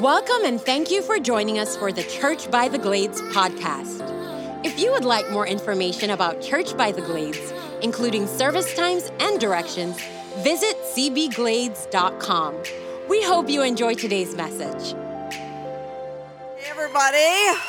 Welcome and thank you for joining us for the Church by the Glades podcast. If you would like more information about Church by the Glades, including service times and directions, visit cbglades.com. We hope you enjoy today's message. Hey, everybody.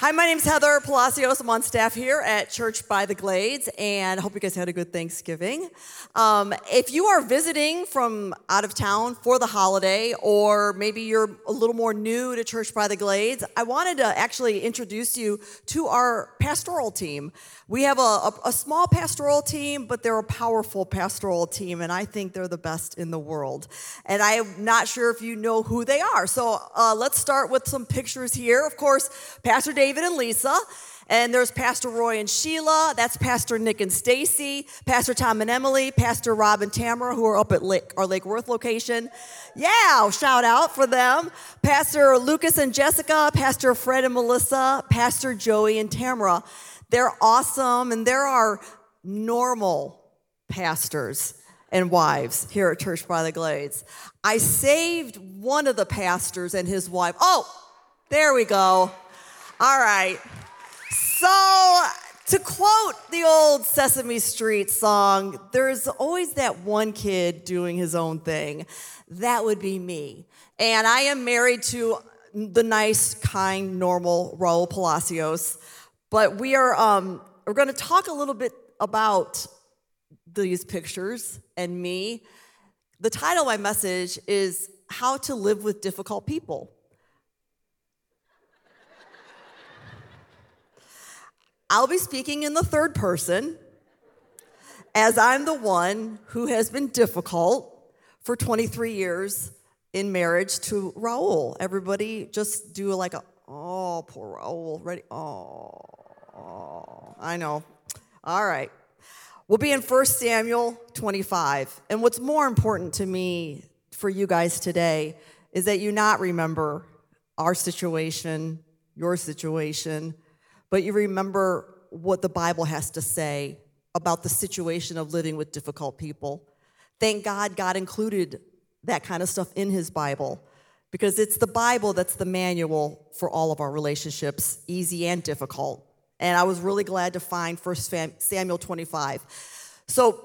Hi, my name is Heather Palacios. I'm on staff here at Church by the Glades, and I hope you guys had a good Thanksgiving. Um, if you are visiting from out of town for the holiday, or maybe you're a little more new to Church by the Glades, I wanted to actually introduce you to our pastoral team. We have a, a, a small pastoral team, but they're a powerful pastoral team, and I think they're the best in the world. And I'm not sure if you know who they are. So uh, let's start with some pictures here. Of course, Pastor David and Lisa. And there's Pastor Roy and Sheila. That's Pastor Nick and Stacy, Pastor Tom and Emily, Pastor Rob and Tamara, who are up at Lake, our Lake Worth location. Yeah, shout out for them. Pastor Lucas and Jessica, Pastor Fred and Melissa, Pastor Joey and Tamara. They're awesome, and there are normal pastors and wives here at Church by the Glades. I saved one of the pastors and his wife. Oh, there we go. All right. So, to quote the old Sesame Street song, there's always that one kid doing his own thing. That would be me. And I am married to the nice, kind, normal Raul Palacios. But we are um, we're going to talk a little bit about these pictures and me. The title of my message is How to Live with Difficult People. I'll be speaking in the third person as I'm the one who has been difficult for 23 years in marriage to Raul. Everybody just do like a, oh, poor Raul, ready? Oh. Oh, I know. All right. We'll be in 1 Samuel 25. And what's more important to me for you guys today is that you not remember our situation, your situation, but you remember what the Bible has to say about the situation of living with difficult people. Thank God God included that kind of stuff in his Bible because it's the Bible that's the manual for all of our relationships, easy and difficult. And I was really glad to find 1 Samuel 25. So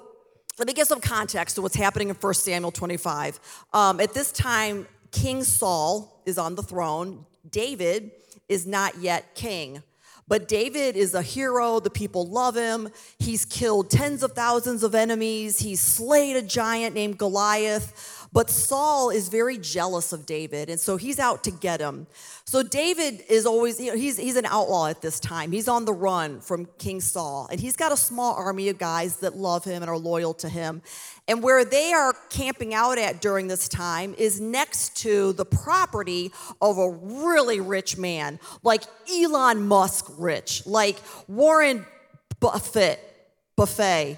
let me give some context to what's happening in 1 Samuel 25. Um, at this time, King Saul is on the throne. David is not yet king. But David is a hero. The people love him. He's killed tens of thousands of enemies. He's slayed a giant named Goliath. But Saul is very jealous of David, and so he's out to get him. So David is always, you know, he's, he's an outlaw at this time. He's on the run from King Saul, and he's got a small army of guys that love him and are loyal to him. And where they are camping out at during this time is next to the property of a really rich man, like Elon Musk rich, like Warren Buffett, Buffet,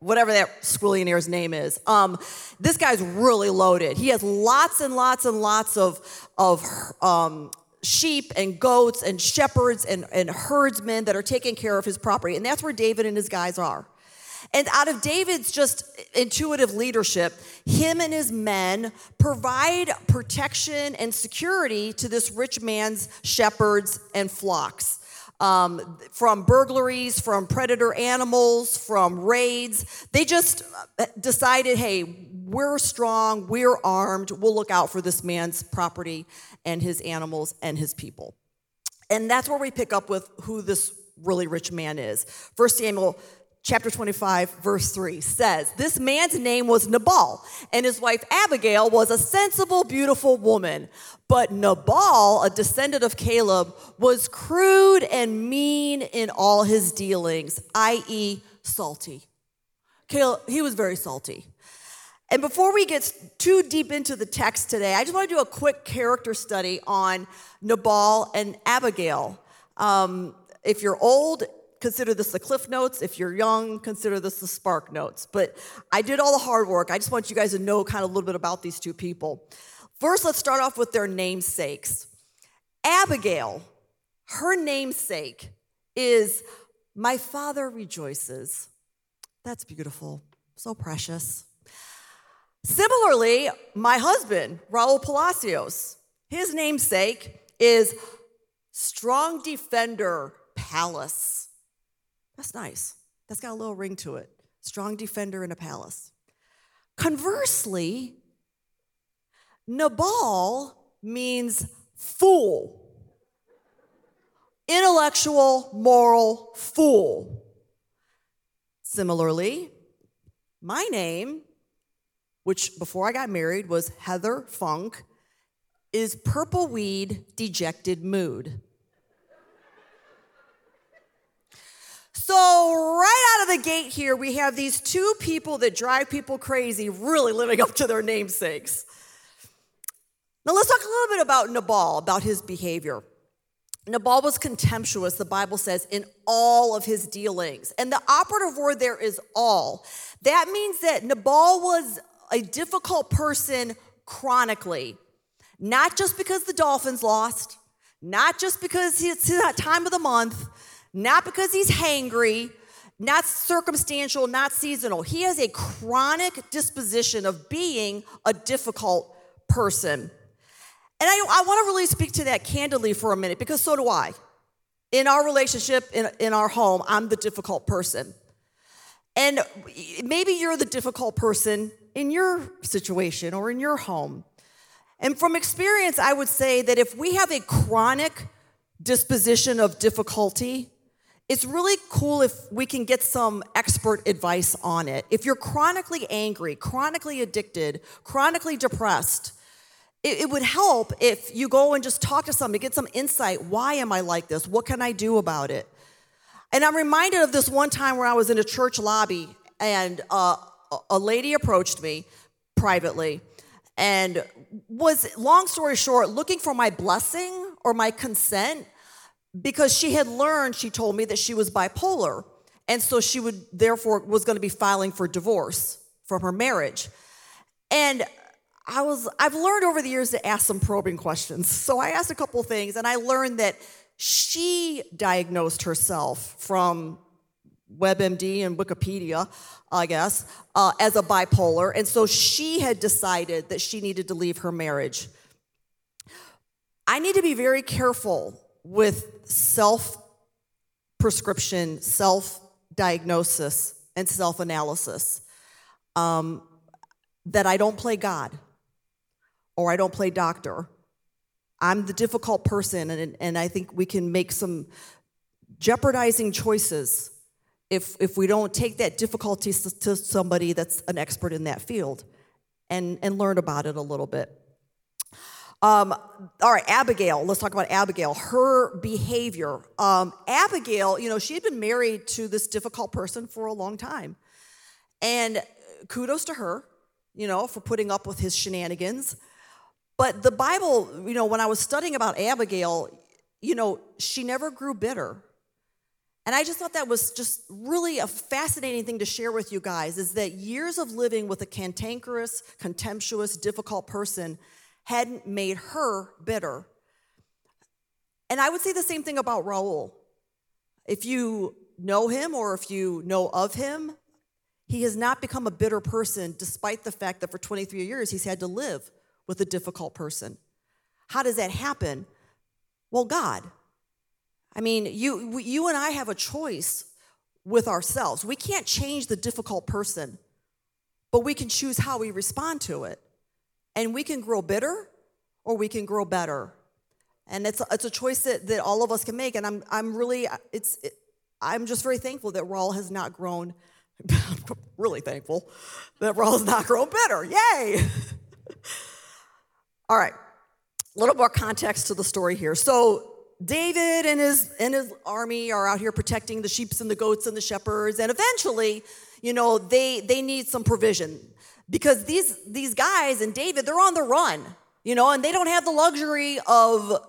whatever that squillionaire's name is. Um, this guy's really loaded. He has lots and lots and lots of, of um, sheep and goats and shepherds and, and herdsmen that are taking care of his property. And that's where David and his guys are. And out of David's just intuitive leadership, him and his men provide protection and security to this rich man's shepherds and flocks um, from burglaries, from predator animals, from raids. They just uh, decided, hey, we're strong, we're armed, we'll look out for this man's property and his animals and his people. And that's where we pick up with who this really rich man is. First Samuel chapter 25, verse 3 says, This man's name was Nabal, and his wife Abigail was a sensible, beautiful woman. But Nabal, a descendant of Caleb, was crude and mean in all his dealings, i.e., salty. Caleb, he was very salty. And before we get too deep into the text today, I just want to do a quick character study on Nabal and Abigail. Um, if you're old, consider this the cliff notes. If you're young, consider this the spark notes. But I did all the hard work. I just want you guys to know kind of a little bit about these two people. First, let's start off with their namesakes. Abigail, her namesake is My Father Rejoices. That's beautiful, so precious. Similarly, my husband, Raul Palacios, his namesake is Strong Defender Palace. That's nice. That's got a little ring to it. Strong defender in a palace. Conversely, Nabal means fool, intellectual, moral fool. Similarly, my name, which before I got married was Heather Funk, is purple weed, dejected mood. So, right out of the gate here, we have these two people that drive people crazy really living up to their namesakes. Now, let's talk a little bit about Nabal, about his behavior. Nabal was contemptuous, the Bible says, in all of his dealings. And the operative word there is all. That means that Nabal was a difficult person chronically, not just because the Dolphins lost, not just because it's that time of the month, not because he's hangry, not circumstantial, not seasonal. He has a chronic disposition of being a difficult person. And I, I want to really speak to that candidly for a minute because so do I. In our relationship, in, in our home, I'm the difficult person. And maybe you're the difficult person in your situation or in your home. And from experience, I would say that if we have a chronic disposition of difficulty, it's really cool if we can get some expert advice on it. If you're chronically angry, chronically addicted, chronically depressed, it, it, would help if you go and just talk to somebody, get some insight. Why am I like this? What can I do about it? And I'm reminded of this one time where I was in a church lobby and uh, a lady approached me privately and was, long story short, looking for my blessing or my consent because she had learned, she told me that she was bipolar. And so she would, therefore, was going to be filing for divorce from her marriage. And I was, I've learned over the years to ask some probing questions. So I asked a couple things, and I learned that she diagnosed herself from WebMD and Wikipedia, I guess, uh, as a bipolar. And so she had decided that she needed to leave her marriage. I need to be very careful with self prescription, self diagnosis, and self analysis. Um, that I don't play God or I don't play doctor. I'm the difficult person, and, and I think we can make some jeopardizing choices if, if we don't take that difficulty to somebody that's an expert in that field and, and learn about it a little bit. Um, all right, Abigail. Let's talk about Abigail. Her behavior. Um, Abigail, you know, she had been married to this difficult person for a long time. And kudos to her, you know, for putting up with his shenanigans. But the Bible, you know, when I was studying about Abigail, you know, she never grew bitter. And I just thought that was just really a fascinating thing to share with you guys is that years of living with a cantankerous, contemptuous, difficult person hadn't made her bitter. And I would say the same thing about Raul. If you know him or if you know of him, he has not become a bitter person despite the fact that for 23 years he's had to live with a difficult person. How does that happen? Well, God. I mean, you, you and I have a choice with ourselves. We can't change the difficult person, but we can choose how we respond to it. And we can grow bitter or we can grow better. And it's it's a choice that, that all of us can make. And I'm, I'm really, it's, it, I'm just very thankful that Raul has not grown, really thankful that Raul has not grown bitter. Yay! all right, a little more context to the story here. So David and his and his army are out here protecting the sheep and the goats and the shepherds, and eventually, you know, they they need some provision because these these guys and David they're on the run, you know, and they don't have the luxury of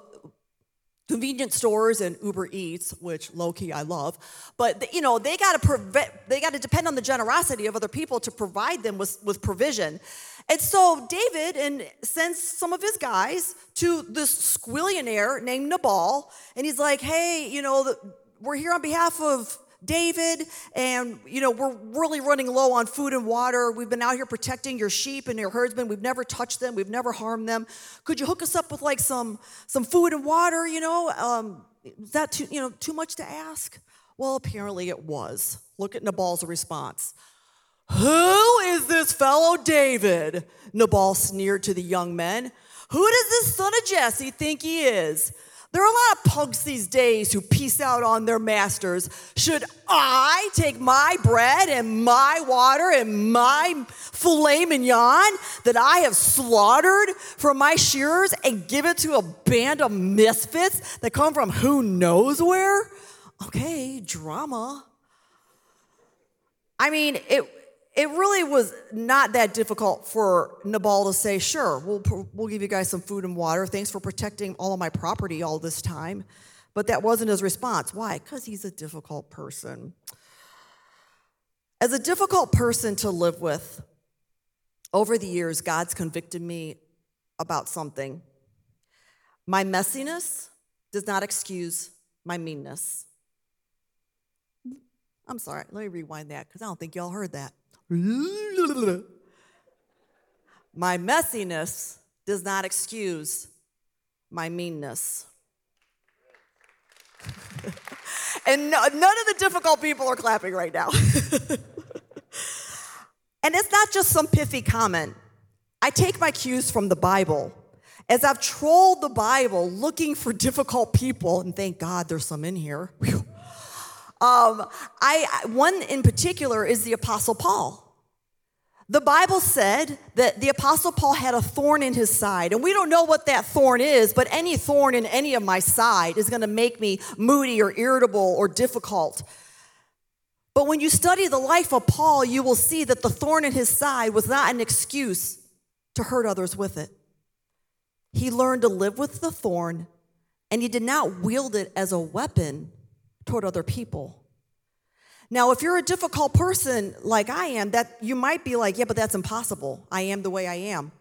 convenience stores and Uber Eats, which low key I love, but you know they got to prevent they got to depend on the generosity of other people to provide them with with provision. And so David and sends some of his guys to this squillionaire named Nabal, and he's like, "Hey, you know, the, we're here on behalf of David, and you know, we're really running low on food and water. We've been out here protecting your sheep and your herdsmen. We've never touched them, we've never harmed them. Could you hook us up with like some some food and water, you know? Um, is that too, you know, too much to ask? Well, apparently it was. Look at Nabal's response. Who is this fellow David? Nabal sneered to the young men. Who does this son of Jesse think he is? There are a lot of punks these days who peace out on their masters. Should I take my bread and my water and my filet mignon that I have slaughtered from my shearers and give it to a band of misfits that come from who knows where? Okay, drama. I mean, it, it really was not that difficult for Nabal to say, sure, we'll, we'll give you guys some food and water. Thanks for protecting all of my property all this time. But that wasn't his response. Why? Because he's a difficult person. As a difficult person to live with, over the years, God's convicted me about something. My messiness does not excuse my meanness. I'm sorry, let me rewind that because I don't think y'all heard that. My messiness does not excuse my meanness. and no, none of the difficult people are clapping right now. and it's not just some pithy comment. I take my cues from the Bible. As I've trolled the Bible looking for difficult people, and thank God there's some in here. Whew. Um, I, one in particular is the Apostle Paul. The Bible said that the Apostle Paul had a thorn in his side, and we don't know what that thorn is, but any thorn in any of my side is going to make me moody or irritable or difficult. But when you study the life of Paul, you will see that the thorn in his side was not an excuse to hurt others with it. He learned to live with the thorn, and he did not wield it as a weapon toward other people. Now, if you're a difficult person like I am, that you might be like, yeah, but that's impossible. I am the way I am.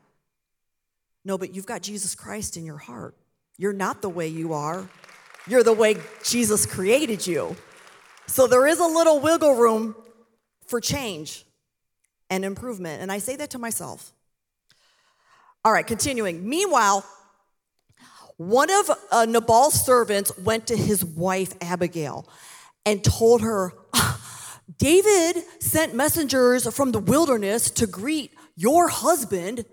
No, but you've got Jesus Christ in your heart. You're not the way you are. You're the way Jesus created you. So there is a little wiggle room for change and improvement. And I say that to myself. All right, continuing. Meanwhile, one of uh, Nabal's servants went to his wife Abigail and told her, David sent messengers from the wilderness to greet your husband,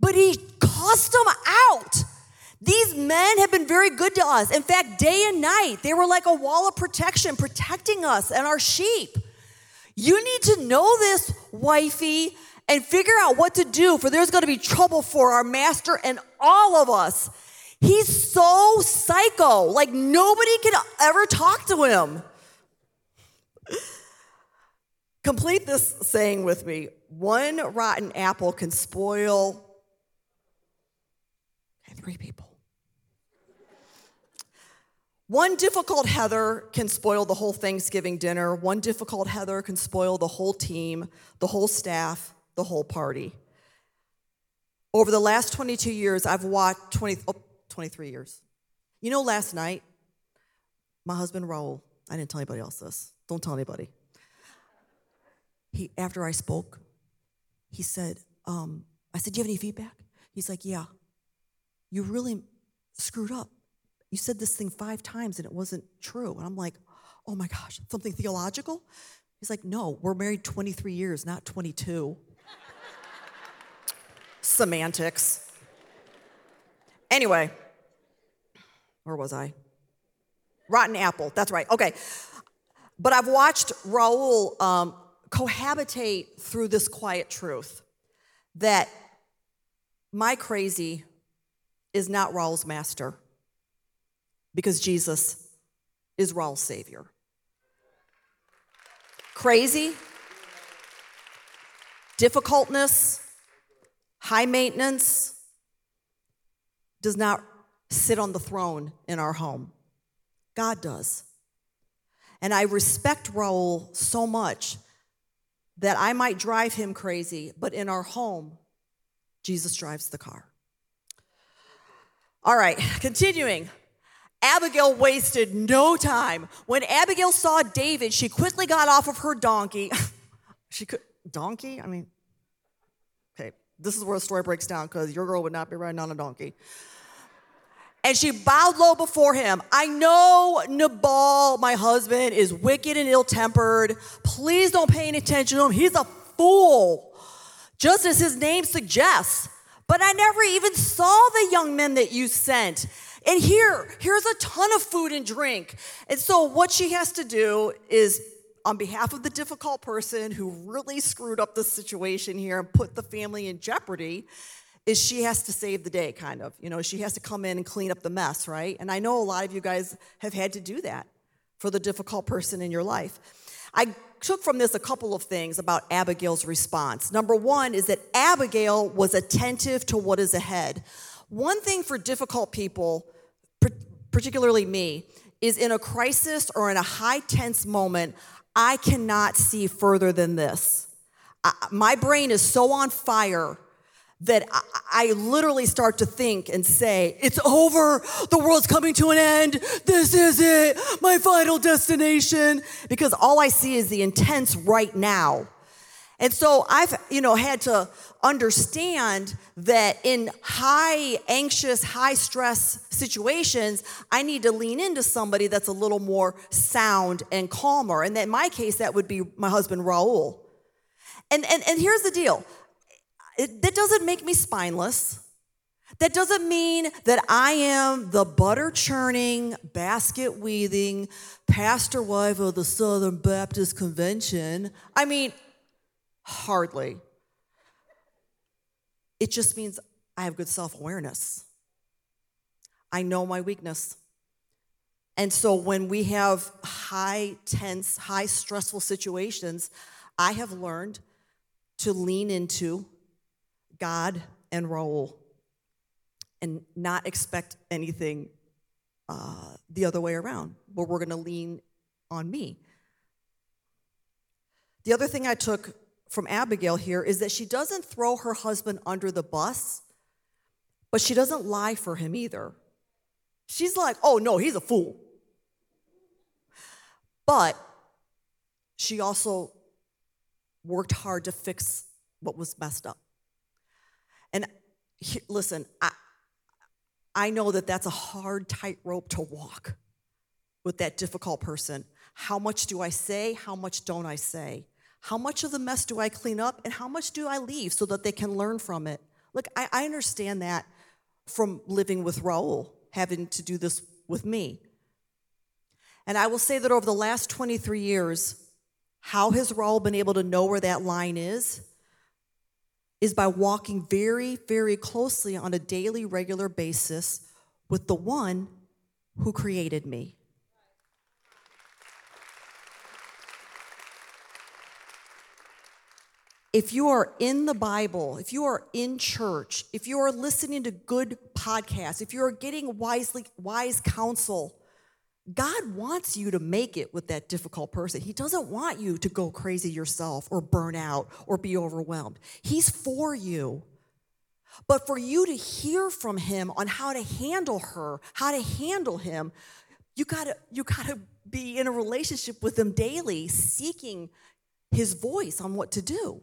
but he cast them out. These men have been very good to us. In fact, day and night, they were like a wall of protection, protecting us and our sheep. You need to know this, wifey, and figure out what to do, for there's going to be trouble for our master and all of us. He's so psycho. Like nobody can ever talk to him. Complete this saying with me. One rotten apple can spoil three people. One difficult Heather can spoil the whole Thanksgiving dinner. One difficult Heather can spoil the whole team, the whole staff, the whole party. Over the last 22 years, I've watched 20, oh, 23 years. You know, last night, my husband Raul, I didn't tell anybody else this. Don't tell anybody. He, after I spoke, he said, um, I said, Do you have any feedback? He's like, Yeah. You really screwed up. You said this thing five times and it wasn't true. And I'm like, Oh my gosh, something theological? He's like, No, we're married 23 years, not 22. Semantics. Anyway, where was I? Rotten apple, that's right. Okay. But I've watched Raul um, cohabitate through this quiet truth that my crazy is not Raul's master because Jesus is Raul's savior. Crazy, difficultness, high maintenance, does not sit on the throne in our home. God does. And I respect Raul so much that I might drive him crazy, but in our home, Jesus drives the car. All right, continuing. Abigail wasted no time. When Abigail saw David, she quickly got off of her donkey. she could, donkey? I mean, okay, this is where the story breaks down because your girl would not be riding on a donkey. And she bowed low before him. I know Nabal, my husband, is wicked and ill tempered. Please don't pay any attention to him. He's a fool, just as his name suggests. But I never even saw the young men that you sent. And here, here's a ton of food and drink. And so, what she has to do is, on behalf of the difficult person who really screwed up the situation here and put the family in jeopardy, is she has to save the day, kind of. You know, she has to come in and clean up the mess, right? And I know a lot of you guys have had to do that for the difficult person in your life. I took from this a couple of things about Abigail's response. Number one is that Abigail was attentive to what is ahead. One thing for difficult people, particularly me, is in a crisis or in a high tense moment, I cannot see further than this. I, my brain is so on fire that I, I, literally start to think and say, It's over. The world's coming to an end. This is it. My final destination. Because all I see is the intense right now. And so I've, you know, had to understand that in high anxious, high stress situations, I need to lean into somebody that's a little more sound and calmer. And in my case, that would be my husband, Raul. And, and, and here's the deal that doesn't make me spineless. That doesn't mean that I am the butter churning, basket weaving pastor wife of the Southern Baptist Convention. I mean, hardly. It just means I have good self awareness. I know my weakness. And so when we have high, tense, high, stressful situations, I have learned to lean into God and Raul and not expect anything uh, the other way around, where we're going to lean on me. The other thing I took from Abigail here is that she doesn't throw her husband under the bus, but she doesn't lie for him either. She's like, oh no, he's a fool. But she also worked hard to fix what was messed up. And he, listen, I, I know that that's a hard tightrope to walk with that difficult person. How much do I say? How much don't I say? How much of the mess do I clean up? And how much do I leave so that they can learn from it? Look, I, I understand that from living with Raul, having to do this with me. And I will say that over the last 23 years, how has Raul been able to know where that line is? Is by walking very, very closely on a daily, regular basis with the one who created me. If you are in the Bible, if you are in church, if you are listening to good podcasts, if you are getting wisely wise counsel, God wants you to make it with that difficult person. He doesn't want you to go crazy yourself or burn out or be overwhelmed. He's for you. But for you to hear from him on how to handle her, how to handle him, you gotta, you gotta be in a relationship with him daily, seeking his voice on what to do.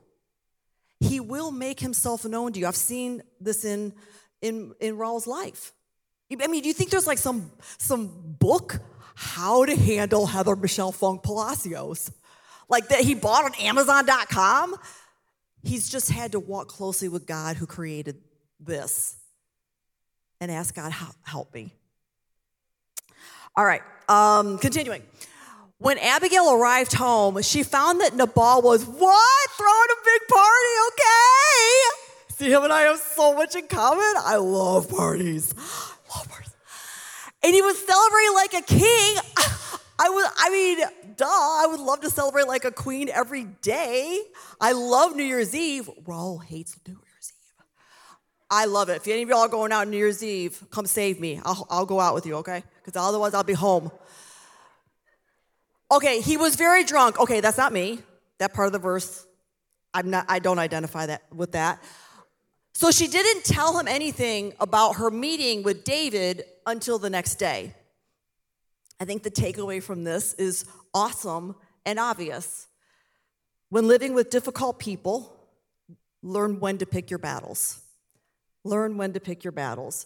He will make himself known to you. I've seen this in in in Raul's life. I mean, do you think there's like some some book how to handle Heather Michelle Funk Palacios. Like that he bought on Amazon.com. He's just had to walk closely with God who created this and ask God, help me. All right, um, continuing. When Abigail arrived home, she found that Nabal was what? Throwing a big party, okay? See, him and I have so much in common. I love parties. I love parties and he was celebrating like a king. I would, I mean, duh, I would love to celebrate like a queen every day. I love New Year's Eve. Raul hates New Year's Eve. I love it. If any of y'all are going out New Year's Eve, come save me. I'll, I'll go out with you, okay? Because otherwise I'll be home. Okay, he was very drunk. Okay, that's not me. That part of the verse, I'm not, I don't identify that with that. So she didn't tell him anything about her meeting with David until the next day. I think the takeaway from this is awesome and obvious. When living with difficult people, learn when to pick your battles. Learn when to pick your battles.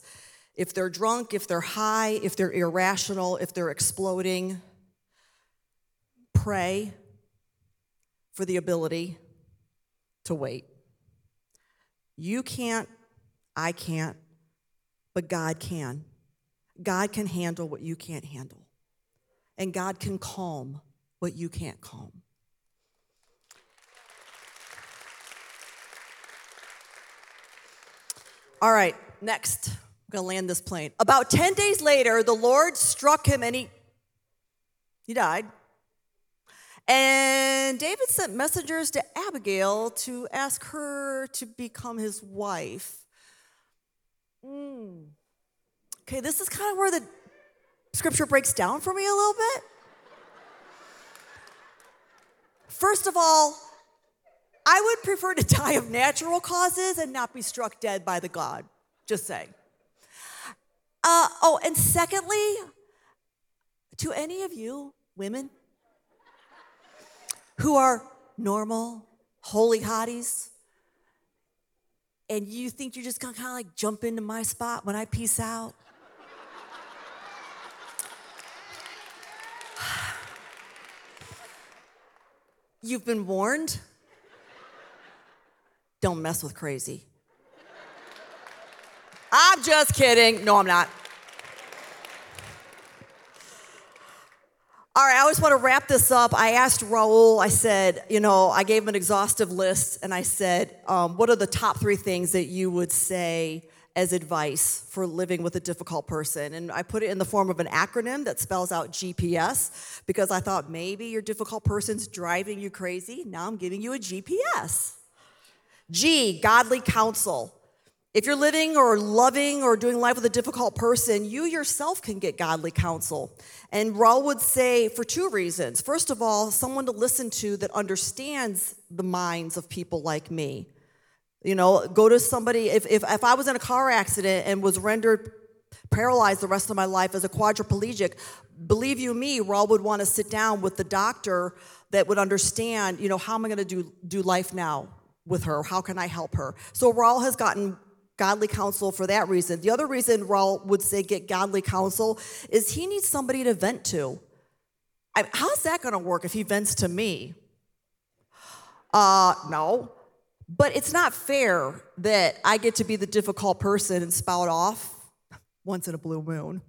If they're drunk, if they're high, if they're irrational, if they're exploding, pray for the ability to wait. You can't, I can't, but God can. God can handle what you can't handle. And God can calm what you can't calm. All right, next. I'm to land this plane. About 10 days later, the Lord struck him and he he died. And David sent messengers to Abigail to ask her to become his wife. Mm. Okay, this is kind of where the scripture breaks down for me a little bit. First of all, I would prefer to die of natural causes and not be struck dead by the God. Just saying. Uh, oh, and secondly, to any of you women who are normal, holy hotties, and you think you're just gonna kind of like jump into my spot when I peace out. You've been warned. Don't mess with crazy. I'm just kidding. No, I'm not. All right, I always want to wrap this up. I asked Raul, I said, you know, I gave him an exhaustive list, and I said, um, what are the top three things that you would say as advice for living with a difficult person? And I put it in the form of an acronym that spells out GPS because I thought maybe your difficult person's driving you crazy. Now I'm giving you a GPS. G, godly counsel. If you're living or loving or doing life with a difficult person, you yourself can get godly counsel. And Raul would say for two reasons. First of all, someone to listen to that understands the minds of people like me. You know, go to somebody, if, if, if I was in a car accident and was rendered paralyzed the rest of my life as a quadriplegic, believe you me, Raul would want to sit down with the doctor that would understand, you know, how am I going to do, do life now? with her? How can I help her? So Raul has gotten godly counsel for that reason. The other reason Raul would say get godly counsel is he needs somebody to vent to. I, how's that going to work if he vents to me? Uh, no. But it's not fair that I get to be the difficult person and spout off once in a blue moon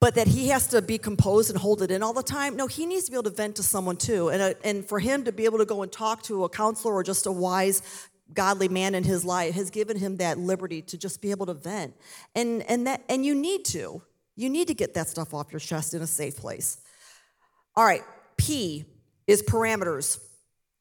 but that he has to be composed and hold it in all the time. No, he needs to be able to vent to someone too. And, uh, and for him to be able to go and talk to a counselor or just a wise, godly man in his life has given him that liberty to just be able to vent. And, and, that, and you need to. You need to get that stuff off your chest in a safe place. All right, P is parameters.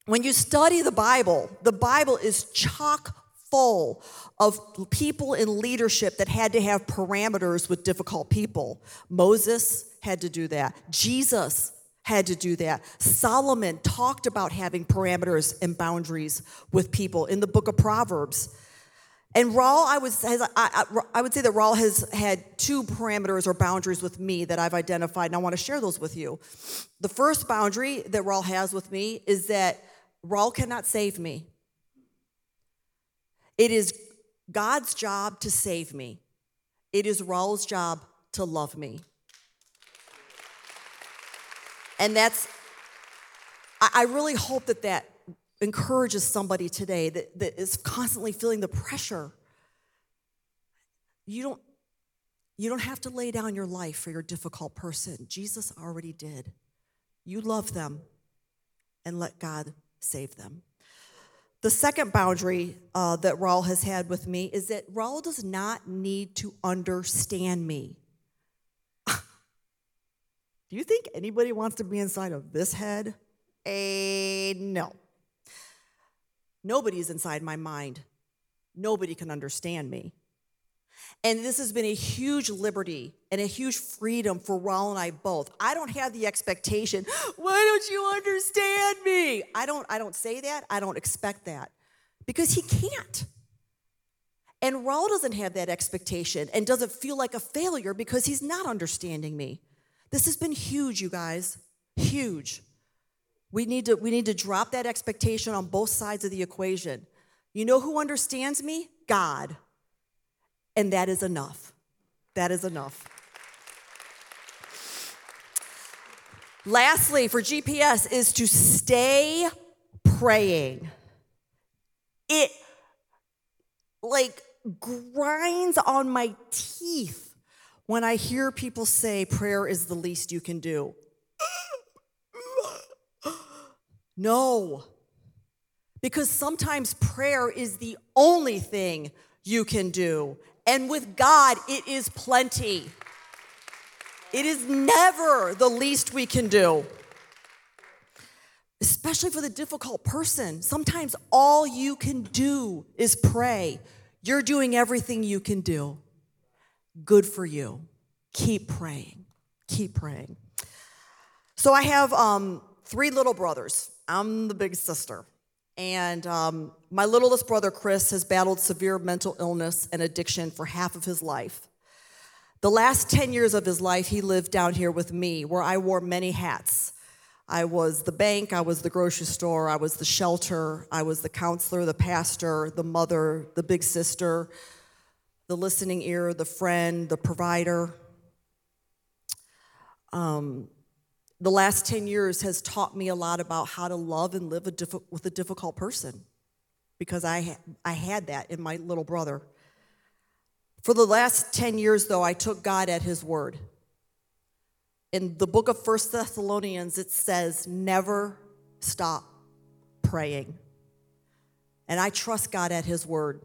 When you study the Bible, the Bible is chock full of people in leadership that had to have parameters with difficult people. Moses had to do that. Jesus had to do that. Solomon talked about having parameters and boundaries with people in the book of Proverbs. And Raul, I would, has, I, I, would say that Raul has had two parameters or boundaries with me that I've identified, and I want to share those with you. The first boundary that Raul has with me is that Raul cannot save me. It is God's job to save me. It is Raul's job to love me. And that's, I really hope that that encourages somebody today that, that is constantly feeling the pressure. You don't, you don't have to lay down your life for your difficult person. Jesus already did. You love them and let God save them. The second boundary uh, that Raul has had with me is that Raul does not need to understand me. Do you think anybody wants to be inside of this head? A no. Nobody's inside my mind. Nobody can understand me. And this has been a huge liberty and a huge freedom for Raul and I both. I don't have the expectation, why don't you understand me? I don't, I don't say that. I don't expect that because he can't. And Raul doesn't have that expectation and doesn't feel like a failure because he's not understanding me. This has been huge, you guys. Huge. We need to we need to drop that expectation on both sides of the equation. You know who understands me? God. And that is enough. That is enough. Lastly, for GPS is to stay praying. It like grinds on my teeth when I hear people say prayer is the least you can do. No. Because sometimes prayer is the only thing you can do. And with God, it is plenty. It is never the least we can do. Especially for the difficult person. Sometimes all you can do is pray. You're doing everything you can do. Good for you. Keep praying. Keep praying. So I have um, three little brothers. I'm the big sister. And um, my littlest brother, Chris, has battled severe mental illness and addiction for half of his life. The last 10 years of his life, he lived down here with me, where I wore many hats. I was the bank, I was the grocery store, I was the shelter, I was the counselor, the pastor, the mother, the big sister, the listening ear, the friend, the provider. Um, the last 10 years has taught me a lot about how to love and live a diffi- with a difficult person because I, ha- I had that in my little brother. For the last 10 years, though, I took God at His word. In the book of First Thessalonians, it says, never stop praying. And I trust God at His word.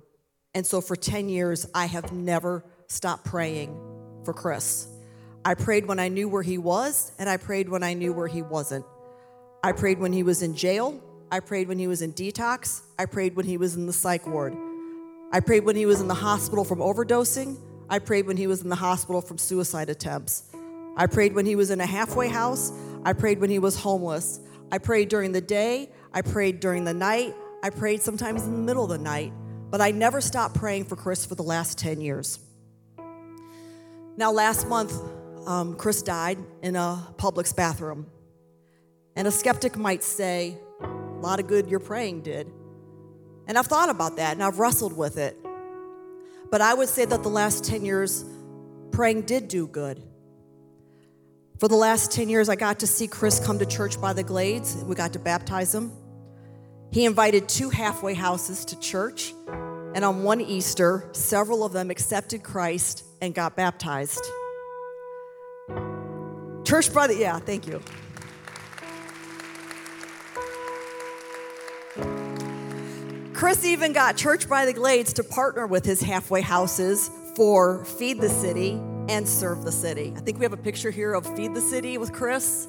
And so for 10 years, I have never stopped praying for Chris. I prayed when I knew where he was, and I prayed when I knew where he wasn't. I prayed when he was in jail. I prayed when he was in detox. I prayed when he was in the psych ward. I prayed when he was in the hospital from overdosing. I prayed when he was in the hospital from suicide attempts. I prayed when he was in a halfway house. I prayed when he was homeless. I prayed during the day. I prayed during the night. I prayed sometimes in the middle of the night. But I never stopped praying for Chris for the last 10 years. Now, last month, um, Chris died in a Publix bathroom. And a skeptic might say, a lot of good your praying did. And I've thought about that and I've wrestled with it. But I would say that the last 10 years, praying did do good. For the last 10 years, I got to see Chris come to church by the Glades. We got to baptize him. He invited two halfway houses to church. And on one Easter, several of them accepted Christ and got baptized. Church brother, yeah, thank you. Chris even got Church by the Glades to partner with his halfway houses for Feed the City and Serve the City. I think we have a picture here of Feed the City with Chris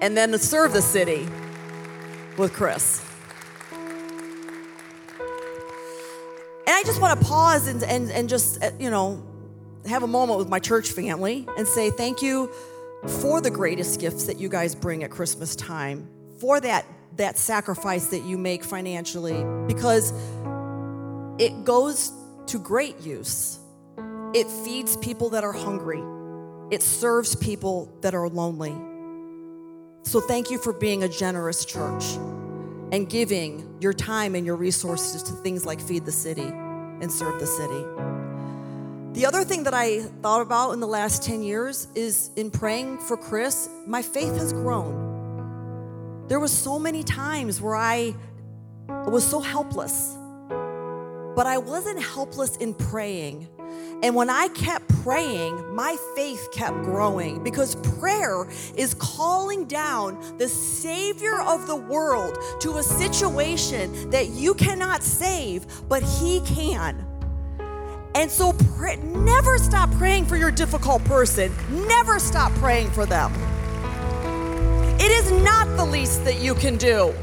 and then Serve the City with Chris. And I just want to pause and, and, and just, uh, you know, have a moment with my church family and say thank you for the greatest gifts that you guys bring at Christmas time, for that that sacrifice that you make financially because it goes to great use. It feeds people that are hungry, it serves people that are lonely. So, thank you for being a generous church and giving your time and your resources to things like Feed the City and Serve the City. The other thing that I thought about in the last 10 years is in praying for Chris, my faith has grown. There was so many times where I was so helpless. But I wasn't helpless in praying. And when I kept praying, my faith kept growing because prayer is calling down the Savior of the world to a situation that you cannot save, but He can. And so pray, never stop praying for your difficult person. Never stop praying for them. It is not the least that you can do.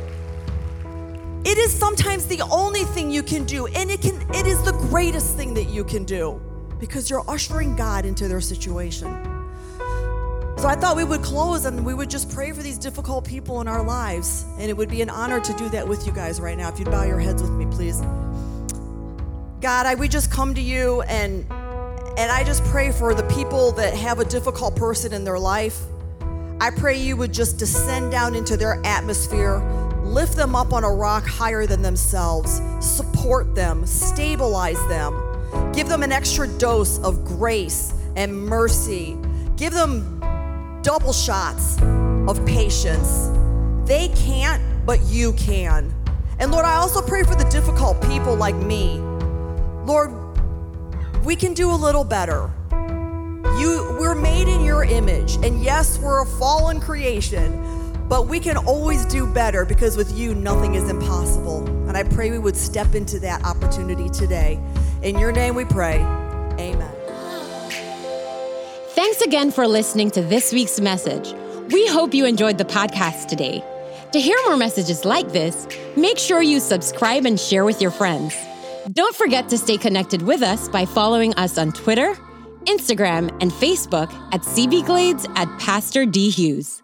It is sometimes the only thing you can do, and it can it is the greatest thing that you can do because you're ushering God into their situation. So I thought we would close and we would just pray for these difficult people in our lives. And it would be an honor to do that with you guys right now. If you'd bow your heads with me, please. God, I we just come to you and And I just pray for the people that have a difficult person in their life. I pray you would just descend down into their atmosphere, lift them up on a rock higher than themselves, support them, stabilize them, give them an extra dose of grace and mercy, give them double shots of patience. They can't, but you can. And Lord, I also pray for the difficult people like me. Lord, we can do a little better. You, we're made in your image, and yes, we're a fallen creation, but we can always do better because with you, nothing is impossible. And I pray we would step into that opportunity today. In your name we pray. Amen. Thanks again for listening to this week's message. We hope you enjoyed the podcast today. To hear more messages like this, make sure you subscribe and share with your friends. Don't forget to stay connected with us by following us on Twitter, Instagram, and Facebook at CB Glades at Pastor D. Hughes.